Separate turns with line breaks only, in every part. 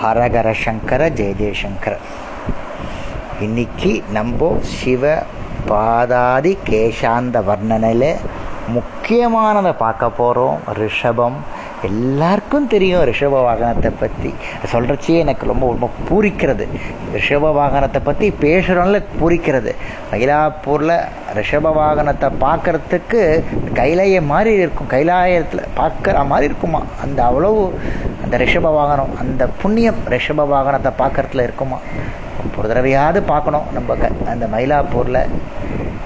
ஹரஹர சங்கர ஜெய ஜெயசங்கர இன்னைக்கு நம்ம சிவ பாதாதி கேசாந்த வர்ணனையில் முக்கியமானதை பார்க்க போகிறோம் ரிஷபம். எல்லாருக்கும் தெரியும் ரிஷப வாகனத்தை பற்றி சொல்கிறச்சியே எனக்கு ரொம்ப ரொம்ப பூரிக்கிறது. ரிஷப வாகனத்தை பற்றி பேசுகிறோம்ல பூரிக்கிறது. மயிலாப்பூரில் ரிஷப வாகனத்தை பார்க்கறதுக்கு கைலாய மாதிரி இருக்கும். கைலாயத்தில் பார்க்குற மாதிரி இருக்குமா? அந்த அவ்வளவு அந்த ரிஷப வாகனம் அந்த புண்ணியம் ரிஷப வாகனத்தை பார்க்கறதுல இருக்குமா? ஒரு தடவையாவது பார்க்கணும். நம்ம க அந்த மயிலாப்பூரில்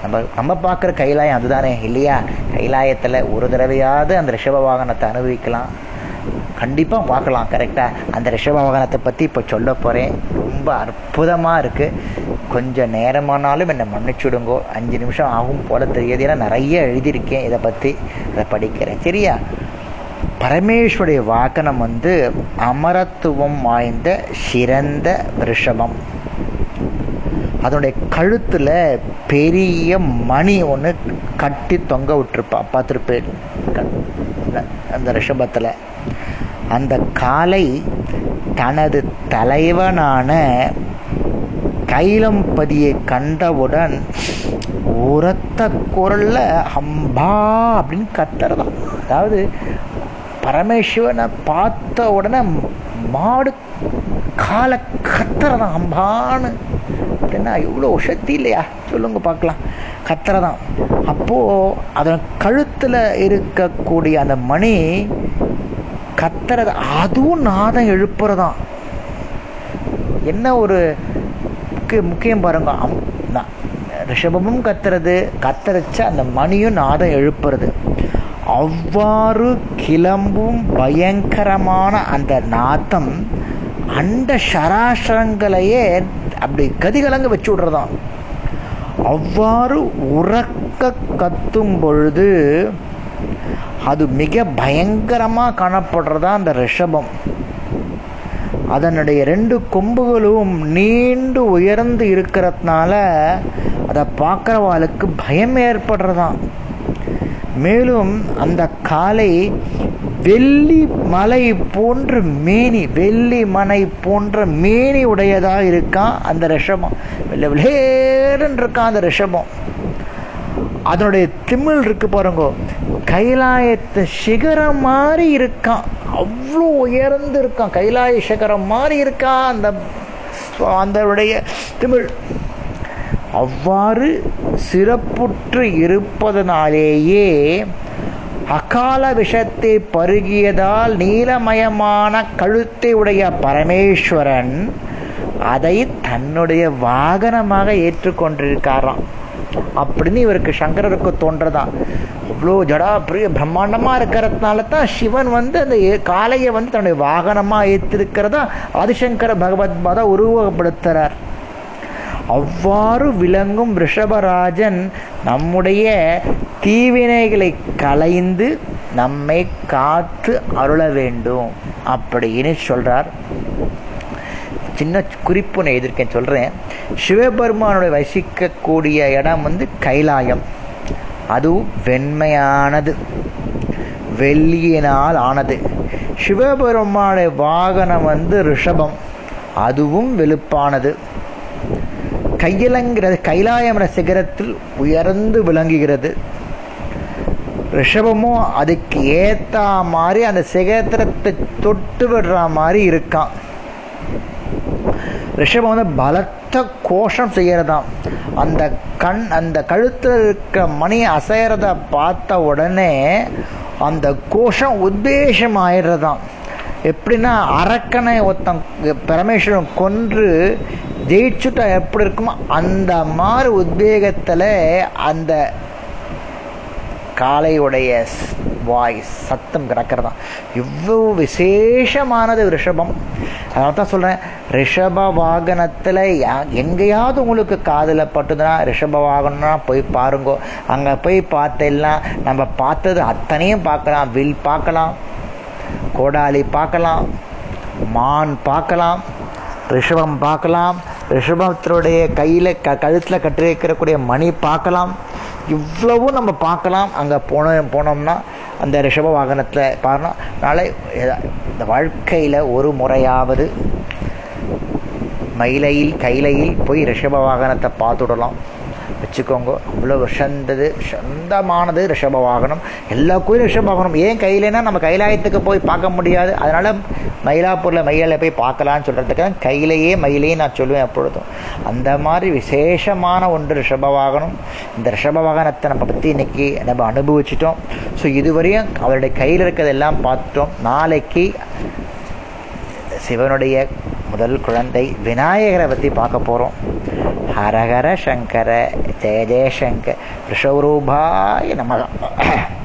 நம்ம நம்ம பார்க்குற கைலாயம் அதுதானே இல்லையா? கைலாயத்தில் ஒரு தடவையாவது அந்த ரிஷப வாகனத்தை அனுபவிக்கலாம். கண்டிப்பாக பார்க்கலாம் கரெக்டாக அந்த ரிஷப வாகனத்தை பற்றி இப்போ சொல்ல போகிறேன் ரொம்ப அற்புதமாக இருக்குது கொஞ்சம் நேரமானாலும் என்னை மன்னிச்சுடுங்கோ. அஞ்சு நிமிஷம் ஆகும் போல தெரியாது. ஏன்னா நிறைய எழுதியிருக்கேன் இதை பற்றி அதை படிக்கிறேன். சரியா? பரமேஸ்வருடைய வாகனம் வந்து அமரத்துவம் வாய்ந்த சிறந்த ரிஷபம். அதனுடைய கழுத்தில் பெரிய மணி ஒன்று கட்டி தொங்க விட்டுருப்பா. பார்த்துருப்பேன் அந்த ரிஷபத்தில். அந்த காலை தனது தலைவனான கைலம்பதியை கண்டவுடன் உரத்த குரல்ல அம்பா அப்படின்னு கத்துறதான். அதாவது பரமேஸ்வரனை பார்த்த உடனே மாடு காலை கத்துறதான் அம்பான்னு. அப்படின்னா இவ்வளோ சக்தி இல்லையா? சொல்லுங்க பார்க்கலாம். கத்துறதான். அப்போது அதன் கழுத்தில் இருக்கக்கூடிய அந்த மணி கத்துறது அதுவும் நாதம் எழுப்புறதான். என்ன ஒரு முக்கிய முக்கியம் பாருங்க. ரிஷபமும் கத்துறது கத்தரிச்ச அந்த மணியும் நாதம் எழுப்புறது. அவ்வாறு கிளம்பும் பயங்கரமான அந்த நாத்தம் அண்ட சராசரங்களையே அப்படி கதிகலங்க வச்சு விடுறதாம். அவ்வாறு உறக்க கத்தும் பொழுது அது மிக பயங்கரமாக காணப்படுறதா அந்த ரிஷபம். அதனுடைய ரெண்டு கொம்புகளும் நீண்டு உயர்ந்து இருக்கிறதுனால அதை பார்க்குறவாளுக்கு பயம் ஏற்படுறதாம். மேலும் அந்த காலை வெள்ளி மலை போன்ற மேனி வெள்ளி மனை போன்ற மேனி உடையதாக இருக்கான் அந்த ரிஷபம். வெள்ளை விளேன்னு இருக்கான் அந்த ரிஷபம். அதனுடைய திமிழ் இருக்கு பாருங்க. கைலாயத்து சிகரம் மாதிரி இருக்கான் அவ்வளோ உயர்ந்து இருக்கான் கைலாய சிகரம் மாதிரி இருக்கான் அந்த அதனுடைய திமிழ். அவ்வாறு சிறப்புற்று இருப்பதனாலேயே அகால விஷத்தை பருகியதால் நீலமயமான கழுத்தை உடைய பரமேஸ்வரன் அதை தன்னுடைய வாகனமாக ஏற்றுக்கொண்டிருக்காராம். அப்படின்னு இவருக்கு சங்கரருக்கு தோன்றதான். அவ்வளோ ஜடா பெரிய பிரம்மாண்டமாக இருக்கிறதுனால தான் சிவன் வந்து அந்த காளையை வந்து தன்னுடைய வாகனமாக ஏற்றிருக்கிறதா ஆதிசங்கர பகவத் பாதா உருவகப்படுத்துகிறார் அவ்வாறு விளங்கும் ரிஷபராஜன் நம்முடைய தீவினைகளை களைந்து நம்மை காத்து அருள வேண்டும் அப்படின்னு சொல்றார். சின்ன குறிப்பு நான் எதிர்க்கேன் சொல்றேன். சிவபெருமானுடைய வசிக்கக்கூடிய இடம் வந்து கைலாயம். அதுவும் வெண்மையானது. வெள்ளியினால் ஆனது. சிவபெருமானுடைய வாகனம் வந்து ரிஷபம். அதுவும் வெளுப்பானது. கையிலங்கிறது கைலாயம் சிகரத்தில் உயர்ந்து விளங்குகிறது. ரிஷபமும் அதுக்கு ஏத்த மாதிரி அந்த சிகரத்தை தொட்டு விடுற மாதிரி இருக்கான். ரிஷபம் வந்து பலத்த கோஷம் செய்யறதாம். அந்த கண் அந்த கழுத்தில் இருக்க மணி அசையறத பார்த்த உடனே அந்த கோஷம் உத்வேஷம் ஆயிடுறதாம் எப்படின்னா அரக்கனை ஒருத்தன் பரமேஸ்வரன் கொன்று ஜெயிச்சுட்டா எப்படி இருக்குமோ அந்த மாதிரி உத்வேகத்தில் அந்த காளையுடைய வாய் சத்தம் கிடக்கிறதாம் இவ்வளவு விசேஷமானது ரிஷபம். அதனால தான் சொல்கிறேன் ரிஷப வாகனத்தில் எங்கேயாவது உங்களுக்கு காதில் பட்டுதுன்னா ரிஷப வாகனம்னா போய் பாருங்கோ. அங்கே போய் பார்த்தெல்லாம் நம்ம பார்த்தது அத்தனையும் பார்க்கலாம் வில் பார்க்கலாம். கோடாலி பார்க்கலாம் மான் பார்க்கலாம் ரிஷபம் பார்க்கலாம் ரிஷபத்தினுடைய கையில் க கழுத்தில் கட்டிருக்கிறக்கூடிய மணி பார்க்கலாம். இவ்வளவும் நம்ம பார்க்கலாம். அங்கே போன போனோம்னா அந்த ரிஷப வாகனத்தில் பார்க்கலாம் நாளை இந்த வாழ்க்கையில் ஒரு முறையாவது மயிலையில் கைலையில் போய் ரிஷப வாகனத்தை பார்த்துடலாம். வச்சுக்கோங்க. அவ்வளோ விஷந்தது சொந்தமானது ரிஷப வாகனம் எல்லா கோயிலும் ரிஷப வாகனம் ஏன் கையிலனா நம்ம கைலாயத்துக்கு போய் பார்க்க முடியாது. அதனால் மயிலாப்பூரில் மயிலை போய் பார்க்கலான்னு சொல்கிறதுக்கு தான் கையிலேயே மயிலையும் நான் சொல்லுவேன் எப்பொழுதும் அந்த மாதிரி விசேஷமான ஒன்று ரிஷப வாகனம் இந்த ரிஷப வாகனத்தை நம்ம பற்றி இன்னைக்கு நம்ம அனுபவிச்சிட்டோம். ஸோ இதுவரையும் அவருடைய கையில் இருக்கிறதெல்லாம் பார்த்துட்டோம் நாளைக்கு சிவனுடைய முதல் குழந்தை விநாயகரை பற்றி பார்க்க போகிறோம் ஹரஹர சங்கர ஜெய ஜெயசங்கர் ரிஷவரூபாய நமகம்